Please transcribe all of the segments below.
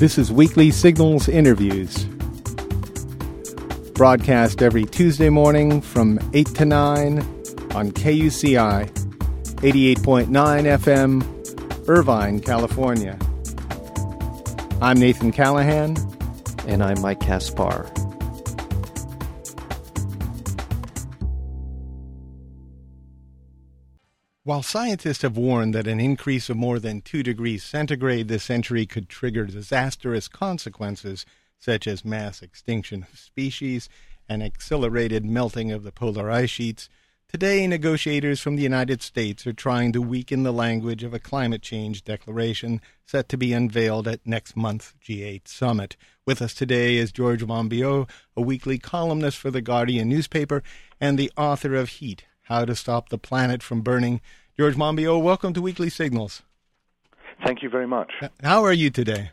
This is Weekly Signals Interviews. Broadcast every Tuesday morning from 8 to 9 on KUCI 88.9 FM, Irvine, California. I'm Nathan Callahan. And I'm Mike Kaspar. While scientists have warned that an increase of more than 2 degrees centigrade this century could trigger disastrous consequences, such as mass extinction of species and accelerated melting of the polar ice sheets, today negotiators from the United States are trying to weaken the language of a climate change declaration set to be unveiled at next month's G8 summit. With us today is George Monbiot, a weekly columnist for the Guardian newspaper and the author of Heat how to Stop the Planet from Burning. George Monbiot, welcome to Weekly Signals. Thank you very much. How are you today?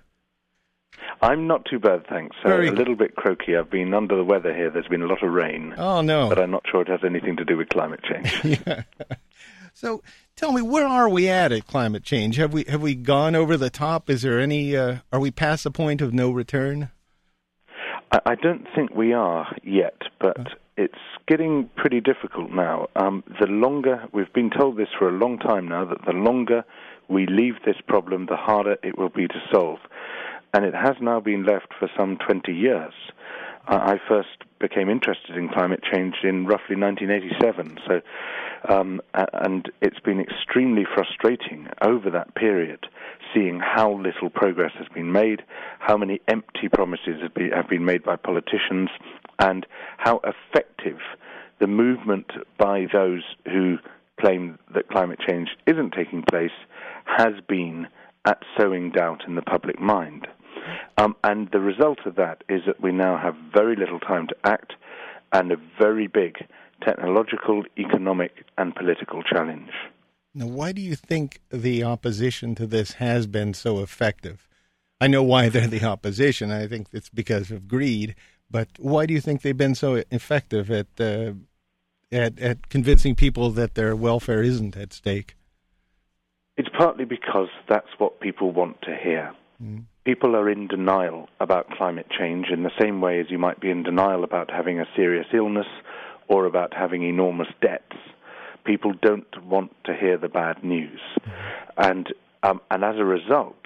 I'm not too bad, thanks. Uh, a little bit croaky. I've been under the weather here. There's been a lot of rain. Oh, no. But I'm not sure it has anything to do with climate change. yeah. So tell me, where are we at at climate change? Have we have we gone over the top? Is there any? Uh, are we past the point of no return? I, I don't think we are yet, but it's getting pretty difficult now. Um, the longer we've been told this for a long time now that the longer we leave this problem, the harder it will be to solve, and it has now been left for some 20 years. Uh, I first became interested in climate change in roughly 1987, so um, and it's been extremely frustrating over that period seeing how little progress has been made, how many empty promises have been, have been made by politicians, and how effective the movement by those who claim that climate change isn't taking place has been at sowing doubt in the public mind. Um, and the result of that is that we now have very little time to act and a very big technological, economic, and political challenge. Now, why do you think the opposition to this has been so effective? I know why they're the opposition. I think it's because of greed. But why do you think they've been so effective at uh, at, at convincing people that their welfare isn't at stake? It's partly because that's what people want to hear. Mm. People are in denial about climate change in the same way as you might be in denial about having a serious illness or about having enormous debts. People don't want to hear the bad news. And, um, and as a result,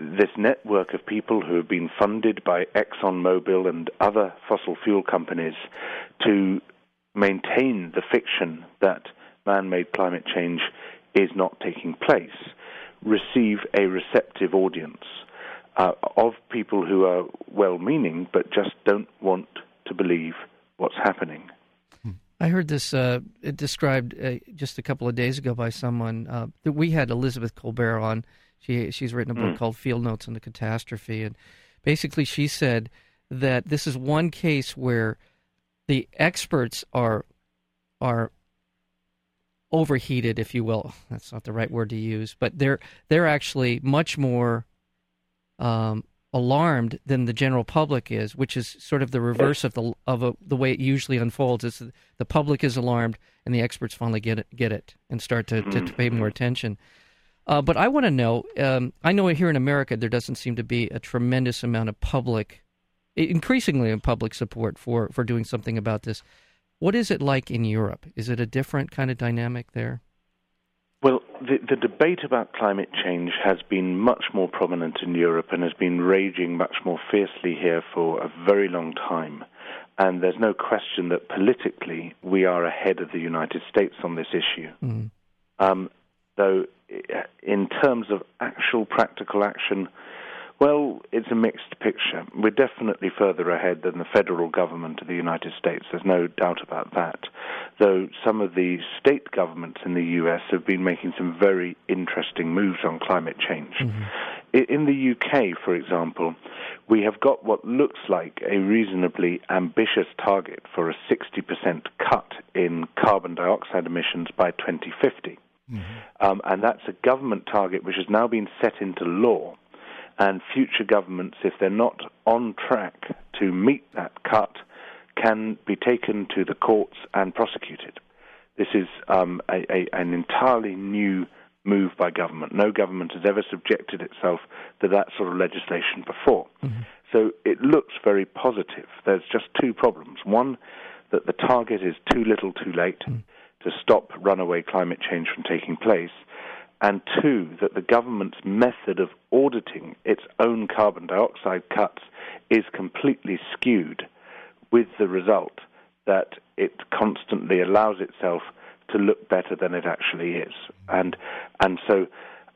this network of people who have been funded by ExxonMobil and other fossil fuel companies to maintain the fiction that man made climate change is not taking place receive a receptive audience uh, of people who are well meaning but just don't want to believe what's happening. I heard this uh, described uh, just a couple of days ago by someone uh, that we had Elizabeth Kolbert on. She she's written a book mm. called Field Notes on the Catastrophe, and basically she said that this is one case where the experts are are overheated, if you will. That's not the right word to use, but they're they're actually much more um, alarmed than the general public is, which is sort of the reverse of the of a, the way it usually unfolds. Is the public is alarmed and the experts finally get it get it and start to, to, to pay more attention. Uh, but I want to know. Um, I know here in America there doesn't seem to be a tremendous amount of public, increasingly in public support for for doing something about this. What is it like in Europe? Is it a different kind of dynamic there? Well, the, the, debate about climate change has been much more prominent in Europe and has been raging much more fiercely here for a very long time. And there's no question that politically we are ahead of the United States on this issue. Mm. Um, though, in terms of actual practical action, well, it's a mixed picture. We're definitely further ahead than the federal government of the United States. There's no doubt about that. Though some of the state governments in the US have been making some very interesting moves on climate change. Mm-hmm. In the UK, for example, we have got what looks like a reasonably ambitious target for a 60% cut in carbon dioxide emissions by 2050. Mm-hmm. Um, and that's a government target which has now been set into law and future governments, if they're not on track to meet that cut, can be taken to the courts and prosecuted. This is um, a, a, an entirely new move by government. No government has ever subjected itself to that sort of legislation before. Mm-hmm. So it looks very positive. There's just two problems. One, that the target is too little too late mm-hmm. to stop runaway climate change from taking place. And two, that the government's method of auditing its own carbon dioxide cuts is completely skewed with the result that it constantly allows itself to look better than it actually is. And and so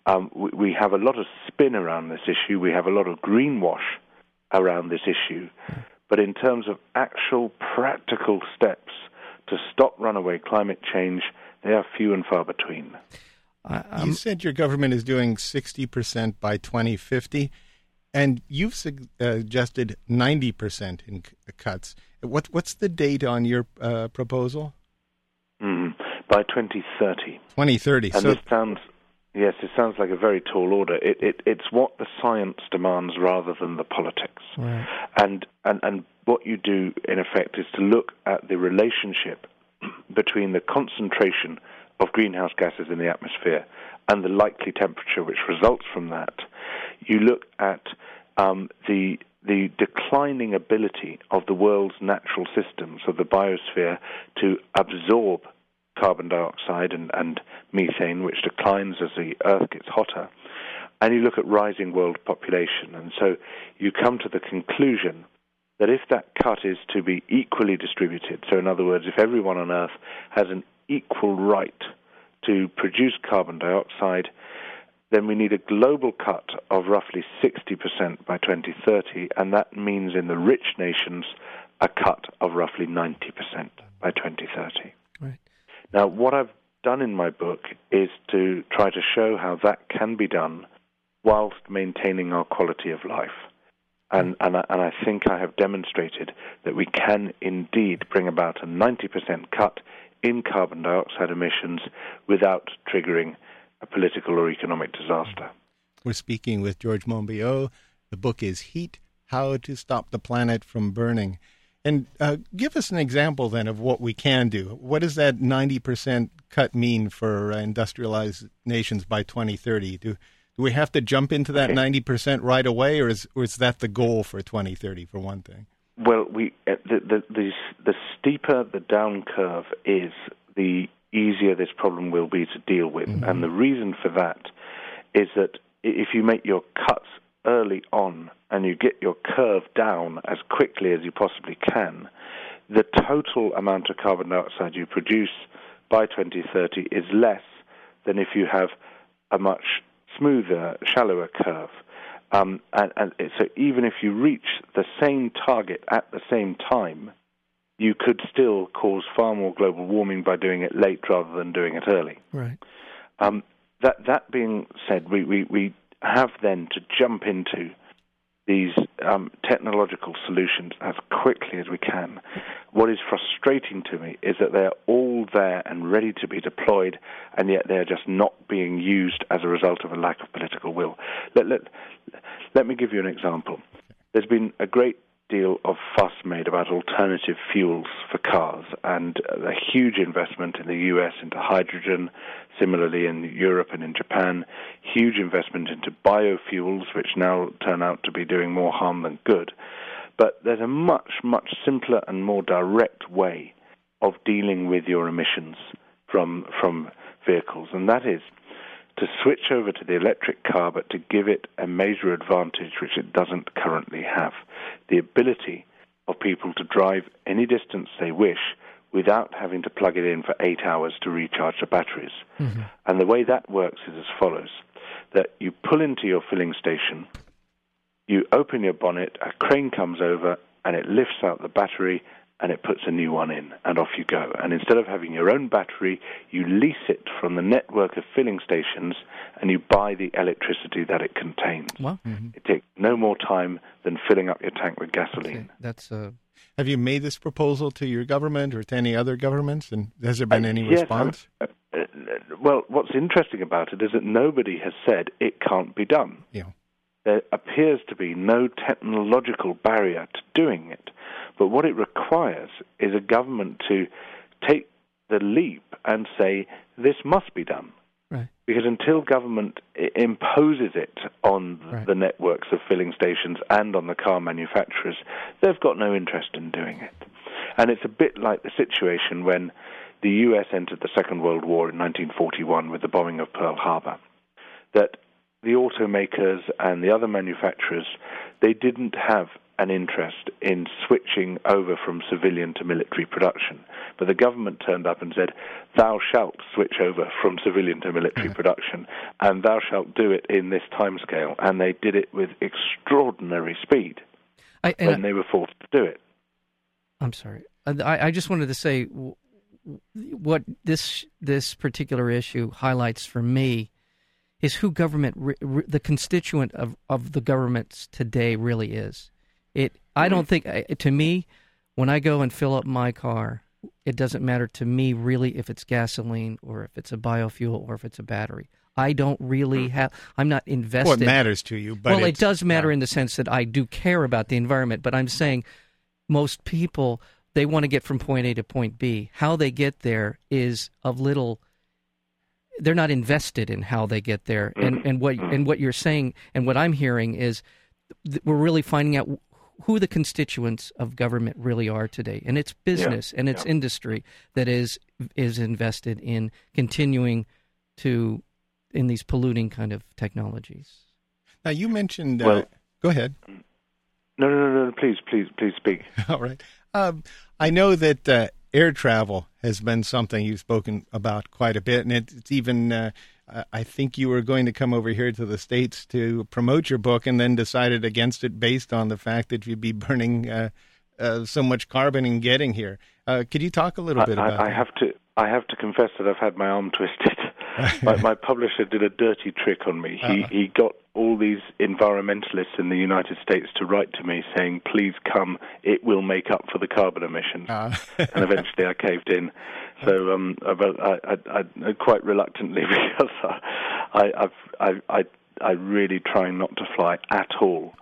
um, we, we, have a lot of spin around this issue. We have a lot of greenwash around this issue. But in terms of actual practical steps to stop runaway climate change, they are few and far between. Uh, um, you said your government is doing 60% by 2050, and you've suggested 90% in cuts. What, what's the date on your uh, proposal? Mm by 2030. 2030. And so this sounds, yes, it sounds like a very tall order. It, it, it's what the science demands rather than the politics. Right. And, and, and what you do, in effect, is to look at the relationship between the concentration of greenhouse gases in the atmosphere and the likely temperature which results from that. You look at um, the the declining ability of the world's natural systems, of the biosphere, to absorb carbon dioxide and, and methane, which declines as the Earth gets hotter, and you look at rising world population. And so you come to the conclusion that if that cut is to be equally distributed, so in other words, if everyone on Earth has an equal right to produce carbon dioxide, then we need a global cut of roughly 60% by 2030, and that means in the rich nations a cut of roughly 90% by 2030. Right. Now, what I've done in my book is to try to show how that can be done whilst maintaining our quality of life. And, and, I, and I think I have demonstrated that we can indeed bring about a 90% cut in carbon dioxide emissions without triggering a political or economic disaster. We're speaking with George Monbiot. The book is Heat How to Stop the Planet from Burning. And uh, give us an example then of what we can do. What does that 90% cut mean for uh, industrialized nations by 2030? Do, do we have to jump into that okay. 90% right away, or is, or is that the goal for 2030, for one thing? Well, we uh, the, the, the, the steeper the down curve is, the easier this problem will be to deal with. Mm-hmm. And the reason for that is that if you make your cuts early on and you get your curve down as quickly as you possibly can, the total amount of carbon dioxide you produce by 2030 is less than if you have a much smoother, shallower curve. Um, and, and so even if you reach the same target at the same time, you could still cause far more global warming by doing it late rather than doing it early. Right. Um, that that being said, we, we, we have then to jump into these um, technological solutions as quickly as we can. What is frustrating to me is that they're all there and ready to be deployed, and yet they're just not being used as a result of a lack of political will. Let, let, let me give you an example. There's been a great deal of fuss made about alternative fuels for cars and a huge investment in the US into hydrogen, similarly in Europe and in Japan, huge investment into biofuels, which now turn out to be doing more harm than good. But there's a much, much simpler and more direct way of dealing with your emissions from, from vehicles, and that is to switch over to the electric car, but to give it a major advantage which it doesn't currently have the ability of people to drive any distance they wish without having to plug it in for eight hours to recharge the batteries. Mm-hmm. And the way that works is as follows that you pull into your filling station, you open your bonnet, a crane comes over, and it lifts out the battery and it puts a new one in, and off you go. And instead of having your own battery, you lease it from the network of filling stations and you buy the electricity that it contains. Wow. Mm-hmm. It takes no more time than filling up your tank with gasoline. Okay. That's uh... Have you made this proposal to your government or to any other governments, and has there been uh, any yes, response? Uh, uh, well, what's interesting about it is that nobody has said it can't be done. Yeah. There appears to be no technological barrier to doing it. But what it requires is a government to take the leap and say, this must be done. Right. Because until government imposes it on right. the networks of filling stations and on the car manufacturers, they've got no interest in doing it. And it's a bit like the situation when the US entered the Second World War in 1941 with the bombing of Pearl Harbor. That the automakers and the other manufacturers, they didn't have an interest in switching over from civilian to military production. But the government turned up and said, Thou shalt switch over from civilian to military mm-hmm. production, and thou shalt do it in this timescale. And they did it with extraordinary speed I, when I, they were forced to do it. I'm sorry. I, I just wanted to say what this this particular issue highlights for me is who government the constituent of, of the governments today really is. It I don't think to me when I go and fill up my car, it doesn't matter to me really if it's gasoline or if it's a biofuel or if it's a battery. I don't really hmm. have. I'm not invested. Well, it matters to you, but well, it does matter in the sense that I do care about the environment. But I'm saying most people they want to get from point A to point B. How they get there is of little. They're not invested in how they get there, and and what and what you're saying and what I'm hearing is we're really finding out who the constituents of government really are today, and it's business yeah. and it's yeah. industry that is is invested in continuing to in these polluting kind of technologies. Now you mentioned. Uh, well, go ahead. No, no, no, no. Please, please, please speak. All right. Um, I know that uh, air travel has been something you've spoken about quite a bit, and it's even. Uh, I think you were going to come over here to the states to promote your book, and then decided against it based on the fact that you'd be burning uh, uh, so much carbon in getting here. Uh, could you talk a little bit about? I, I have to. I have to confess that I've had my arm twisted. My, my, publisher did a dirty trick on me. He uh-huh. he got all these environmentalists in the United States to write to me saying, "Please come, it will make up for the carbon emissions." Uh-huh. and eventually, I caved in. So, um, but I, I, I quite reluctantly because I, I've, I, I, I really try not to fly at all.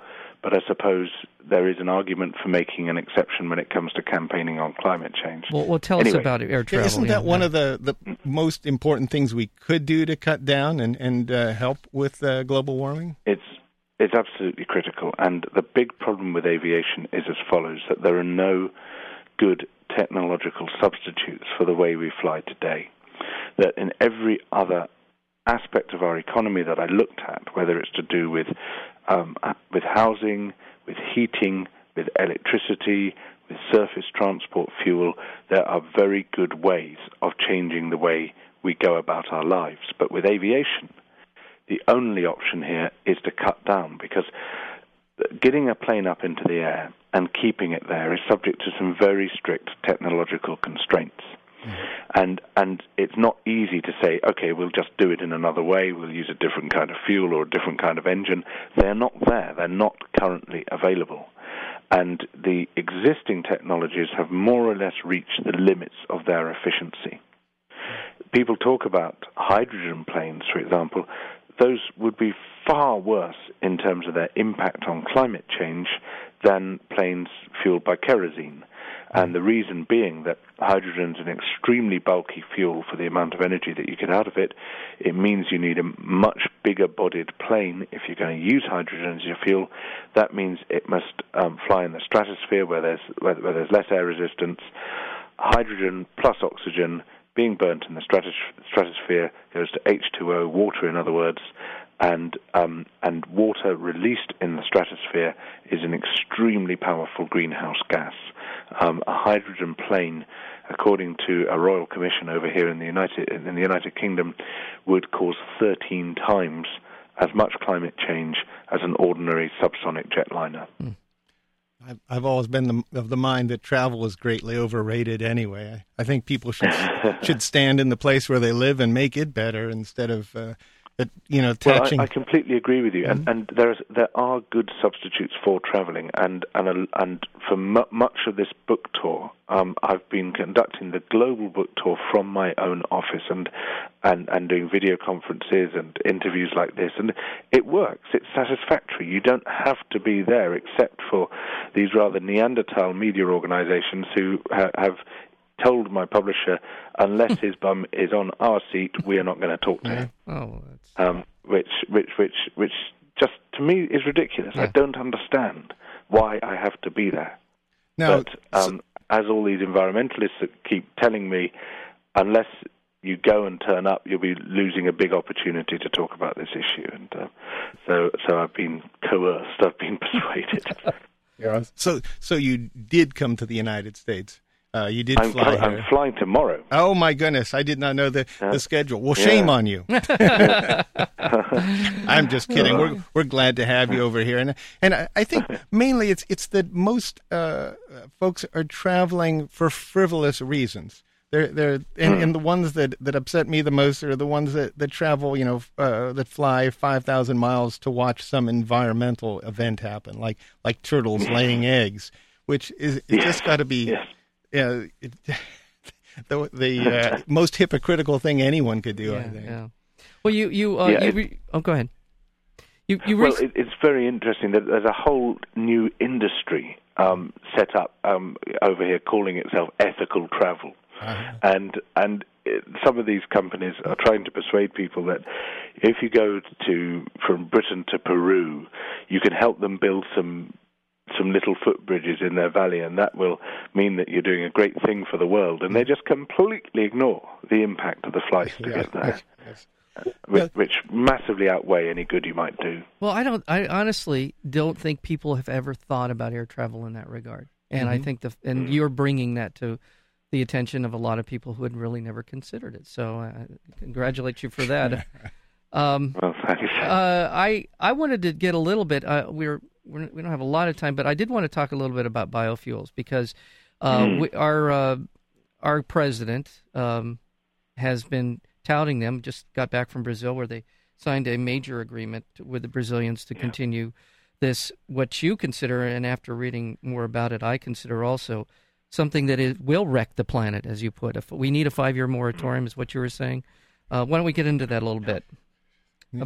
But I suppose there is an argument for making an exception when it comes to campaigning on climate change. Well, well tell anyway, us about air travel. Isn't that one of the, the most important things we could do to cut down and, and uh, help with uh, global warming? It's it's absolutely critical. And the big problem with aviation is as follows: that there are no good technological substitutes for the way we fly today. That in every other aspect of our economy that I looked at, whether it's to do with um, uh, with housing, with heating, with electricity, with surface transport fuel, there are very good ways of changing the way we go about our lives. But with aviation, the only option here is to cut down because getting a plane up into the air and keeping it there is subject to some very strict technological constraints. Mm. And and it's not easy to say, okay, we'll just do it in another way. We'll use a different kind of fuel or a different kind of engine. They're not there. They're not currently available. And the existing technologies have more or less reached the limits of their efficiency. People talk about hydrogen planes, for example. Those would be far worse in terms of their impact on climate change than planes fueled by kerosene. And the reason being that hydrogen is an extremely bulky fuel for the amount of energy that you get out of it. It means you need a much bigger bodied plane if you're going to use hydrogen as your fuel. That means it must um, fly in the stratosphere where there's, where, where there's less air resistance. Hydrogen plus oxygen being burnt in the stratosphere goes to H2O, water in other words, and um, and water released in the stratosphere is an extremely powerful greenhouse gas. Um, a hydrogen plane, according to a royal commission over here in the United in the United Kingdom, would cause 13 times as much climate change as an ordinary subsonic jetliner. Hmm. I've, I've always been the, of the mind that travel is greatly overrated. Anyway, I, I think people should should stand in the place where they live and make it better instead of uh, you know, attaching. Well, I, I, completely agree with you, mm-hmm. and and there's there are good substitutes for travelling, and and and for much of this book tour, um, I've been conducting the global book tour from my own office, and and and doing video conferences and interviews like this, and it works. It's satisfactory. You don't have to be there, except for these rather Neanderthal media organisations who ha- have told my publisher, unless his bum is on our seat, we are not going to talk to him. Oh, that's... Um, which, which, which, which, just to me is ridiculous. Yeah. I don't understand why I have to be there. Now, but um, as all these environmentalists that keep telling me, unless you go and turn up, you'll be losing a big opportunity to talk about this issue. And uh, so, so I've been coerced. I've been persuaded. yeah, so, so you did come to the United States. Uh, you did I'm, fly I'm here. flying tomorrow. Oh my goodness! I did not know the, Yeah. the schedule. Well, Yeah. shame on you. I'm just kidding. We're we're glad to have you over here, and and I, I think mainly it's it's that most uh, folks are traveling for frivolous reasons. They're they're and, and the ones that, that upset me the most are the ones that, that travel, you know, uh, that fly five thousand miles to watch some environmental event happen, like like turtles laying eggs, which is it's just got to be. Yeah, it, the the uh, most hypocritical thing anyone could do. I yeah, think. yeah. Well, you you uh, Yeah, you re- oh, go ahead. You you Well, it, it's very interesting that there's a whole new industry um, set up um, over here calling itself ethical travel. Uh-huh. and and some of these companies are trying to persuade people that if you go to from Britain to Peru, you can help them build some some little footbridges in their valley, and that will mean that you're doing a great thing for the world. And they just completely ignore the impact of the flights to Yeah, get there, yes. which, which massively outweigh any good you might do. well, I don't. I honestly don't think people have ever thought about air travel in that regard, and I think the and you're bringing that to the attention of a lot of people who had really never considered it. So, I congratulate you for that. um, Well, thanks. Uh, I I wanted to get a little bit. Uh, we're, we're we don't have a lot of time, but I did want to talk a little bit about biofuels because uh, we, our uh, our president um, has been touting them. Just got back from Brazil where they signed a major agreement with the Brazilians to continue this. What you consider, and after reading more about it, I consider also something that is, will wreck the planet, as you put. If we need a five year moratorium, is what you were saying. Uh, why don't we get into that a little bit?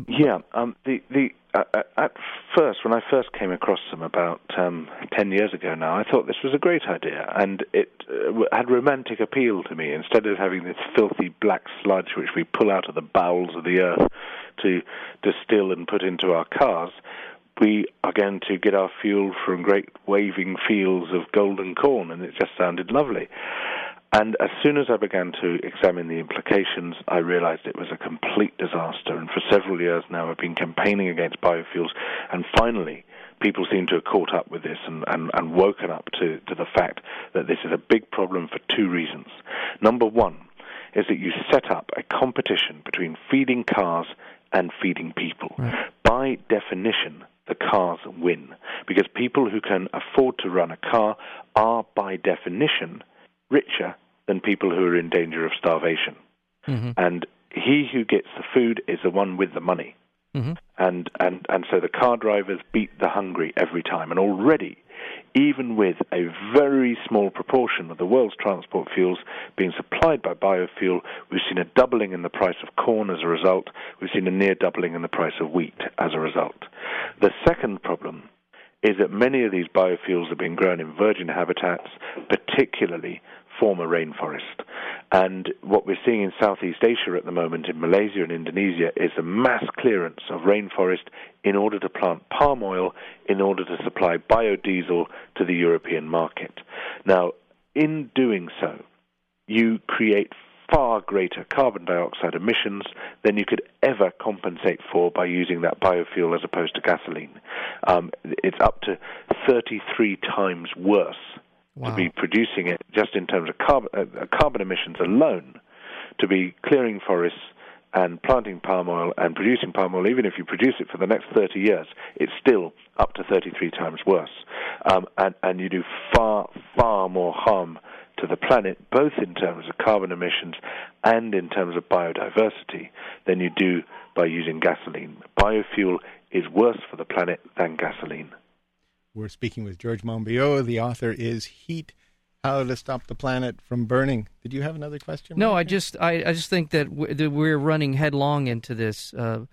Yeah, um, the the uh, uh, at first when I first came across them about um, ten years ago now, I thought this was a great idea, and it uh, had romantic appeal to me. Instead of having this filthy black sludge which we pull out of the bowels of the earth to distill and put into our cars, we are going to get our fuel from great waving fields of golden corn, and it just sounded lovely. And as soon as I began to examine the implications, I realized it was a complete disaster. And for several years now, I've been campaigning against biofuels. And finally, people seem to have caught up with this and, and, and woken up to, to the fact that this is a big problem for two reasons. Number one is that you set up a competition between feeding cars and feeding people. By definition, the cars win because people who can afford to run a car are, by definition, richer than people who are in danger of starvation. Mhm. And he who gets the food is the one with the money. Mhm. And, and, and so the car drivers beat the hungry every time. And already, even with a very small proportion of the world's transport fuels being supplied by biofuel, we've seen a doubling in the price of corn as a result. We've seen a near doubling in the price of wheat as a result. The second problem is that many of these biofuels are being grown in virgin habitats, particularly former rainforest. And what we're seeing in Southeast Asia at the moment, in Malaysia and Indonesia, is a mass clearance of rainforest in order to plant palm oil, in order to supply biodiesel to the European market. Now, in doing so, you create far greater carbon dioxide emissions than you could ever compensate for by using that biofuel as opposed to gasoline. Um, it's up to 33 times worse Wow. to be producing it just in terms of carbon, uh, carbon emissions alone, to be clearing forests and planting palm oil and producing palm oil, even if you produce it for the next 30 years, it's still up to 33 times worse. Um, and, and you do far, far more harm to the planet, both in terms of carbon emissions and in terms of biodiversity, than you do by using gasoline. Biofuel is worse for the planet than gasoline. We're speaking with George Monbiot. The author is Heat: How to Stop the Planet from Burning. Did you have another question? No, I just I, I just think that, that we're running headlong into this uh,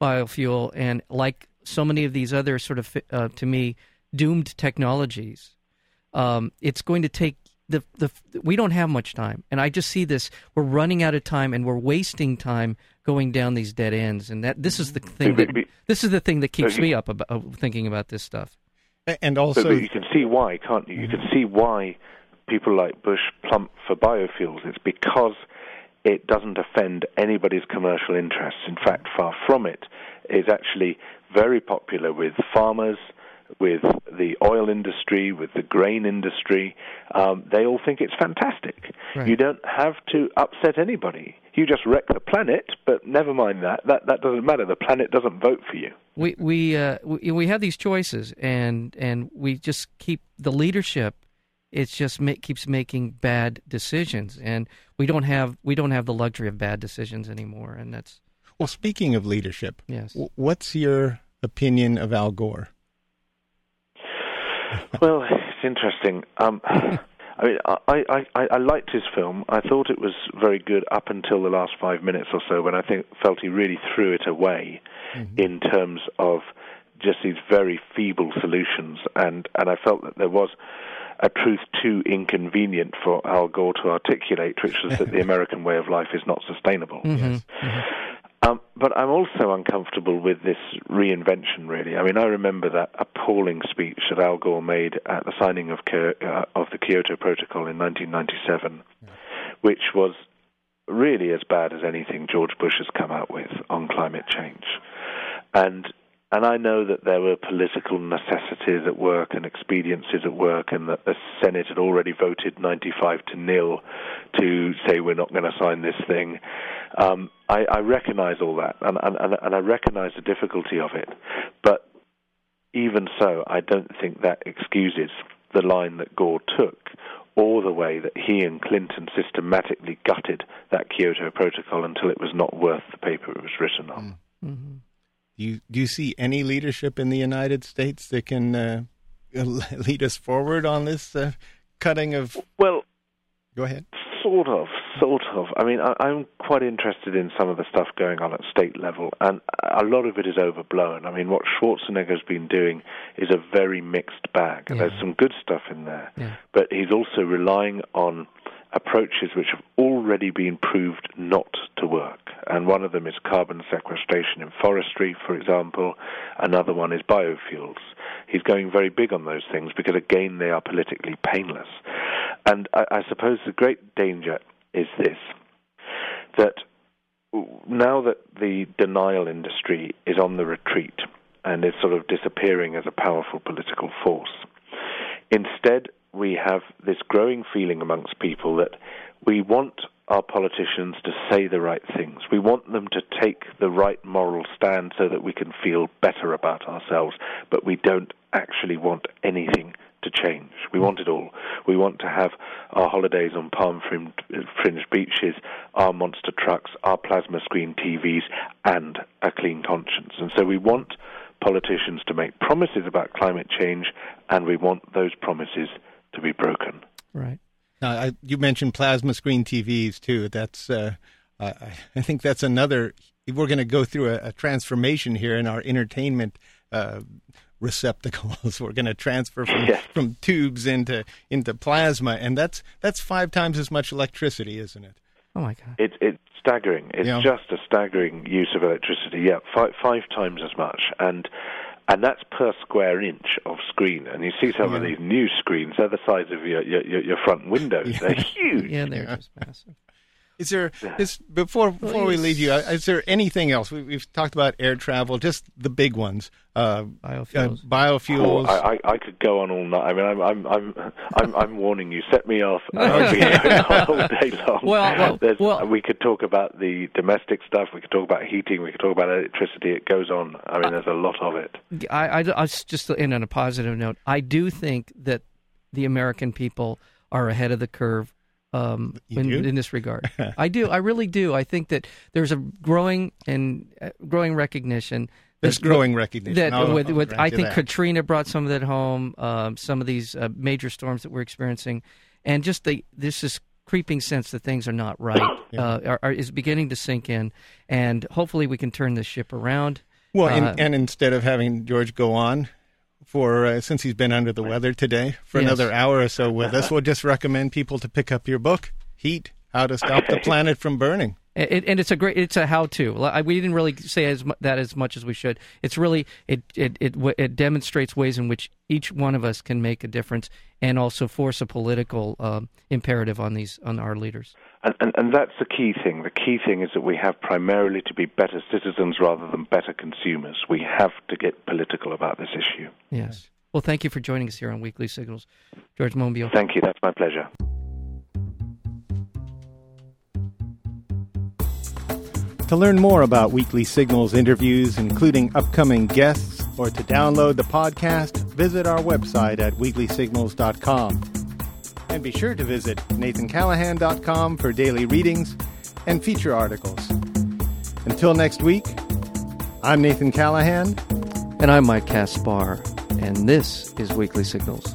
biofuel, and like so many of these other sort of uh, to me doomed technologies, um, it's going to take the the we don't have much time, and I just see this. We're running out of time, and we're wasting time going down these dead ends. And that this is the thing that this is the thing that keeps me up about uh, thinking about this stuff. And also, but, but you can see why, can't you? You can see why people like Bush plump for biofuels. It's because it doesn't offend anybody's commercial interests. In fact, far from it. It's actually very popular with farmers, with the oil industry, with the grain industry. Um, they all think it's fantastic. Right. You don't have to upset anybody. You just wreck the planet, but never mind that. That that doesn't matter. The planet doesn't vote for you. We we uh, we, we have these choices, and and we just keep the leadership. It just ma- keeps making bad decisions, and we don't have we don't have the luxury of bad decisions anymore. And that's well. Speaking of leadership, yes. What's your opinion of Al Gore? Well, it's interesting. Um, I mean, I, I, I, I liked his film. I thought it was very good up until the last five minutes or so, when I think felt he really threw it away mm-hmm. in terms of just these very feeble solutions, and and I felt that there was a truth too inconvenient for Al Gore to articulate, which was that the American way of life is not sustainable. Mm-hmm. Yes. Mm-hmm. Um, but I'm also uncomfortable with this reinvention, really. I mean, I remember that appalling speech that Al Gore made at the signing of, uh, of the Kyoto Protocol in 1997, yeah. which was really as bad as anything George Bush has come out with on climate change. And and I know that there were political necessities at work and expediencies at work, and that the Senate had already voted 95 to nil to say we're not going to sign this thing. Um, I, I recognize all that, and, and, and I recognize the difficulty of it. But even so, I don't think that excuses the line that Gore took or the way that he and Clinton systematically gutted that Kyoto Protocol until it was not worth the paper it was written on. Mm-hmm. Do you do you see any leadership in the United States that can uh, lead us forward on this uh, cutting of? Well, go ahead. Sort of, sort of. I mean, I, am quite interested in some of the stuff going on at state level, and a lot of it is overblown. I mean, what Schwarzenegger's been doing is a very mixed bag. Yeah. There's some good stuff in there, yeah. but he's also relying on approaches which have already been proved not to work. And one of them is carbon sequestration in forestry, for example. Another one is biofuels. He's going very big on those things because, again, they are politically painless. And I, I suppose the great danger is this that now that the denial industry is on the retreat and is sort of disappearing as a powerful political force, instead we have this growing feeling amongst people that we want our politicians to say the right things. We want them to take the right moral stand so that we can feel better about ourselves, but we don't actually want anything to change. We want it all. We want to have our holidays on palm fringed beaches, our monster trucks, our plasma screen TVs, and a clean conscience. And so we want politicians to make promises about climate change, and we want those promises to be broken. Right. Now, I, you mentioned plasma screen TVs too. That's uh, I, I, think that's another. We're going to go through a, a, transformation here in our entertainment uh, receptacles. We're going to transfer from yes. from tubes into into plasma, and that's that's five times as much electricity, isn't it? Oh my God! It's it's staggering. It's yeah. just a staggering use of electricity. Yeah, five five times as much, and and that's per square inch of screen. And you see some yeah. of these new screens; they're the size of your your, your front windows. Yeah. They're huge. yeah, they're just massive. Is there is before before we leave you? Is there anything else? We, have talked about air travel, just the big ones. Uh, biofuels. Uh, biofuels. Oh, I, I, could go on all night. I mean, I'm I'm I'm I'm, I'm warning you. Set me off. I'll be all day long. Well, well, well, we could talk about the domestic stuff. We could talk about heating. We could talk about electricity. It goes on. I mean, there's a lot of it. I, I, I just end on a positive note. I do think that the American people are ahead of the curve um, in, in, this regard. I do. I really do. I think that there's a growing and uh, growing recognition. There's that, growing recognition. That I'll, with, with I think that. Katrina brought some of that home. Um, some of these uh, major storms that we're experiencing, and just the this is creeping sense that things are not right yeah. uh, are, are, is beginning to sink in, and hopefully we can turn this ship around. Well, and, uh, and instead of having George go on for uh, since he's been under the weather today for Yes. another hour or so with us. We'll just recommend people to pick up your book, Heat: How to Stop the Planet from Burning. It, and it's a great it's a how to we didn't really say as that as much as we should it's really it, it it it demonstrates ways in which each one of us can make a difference and also force a political um, imperative on these on our leaders And, and, and that's the key thing. The key thing is that we have primarily to be better citizens rather than better consumers. We have to get political about this issue. yes well thank you for joining us here on weekly signals george monbiot Thank you. That's my pleasure. To learn more about Weekly Signals interviews, including upcoming guests, or to download the podcast, visit our website at weeklysignals.com. And be sure to visit nathancallahan.com for daily readings and feature articles. Until next week, I'm Nathan Callahan. and i'm mike caspar and this is weekly signals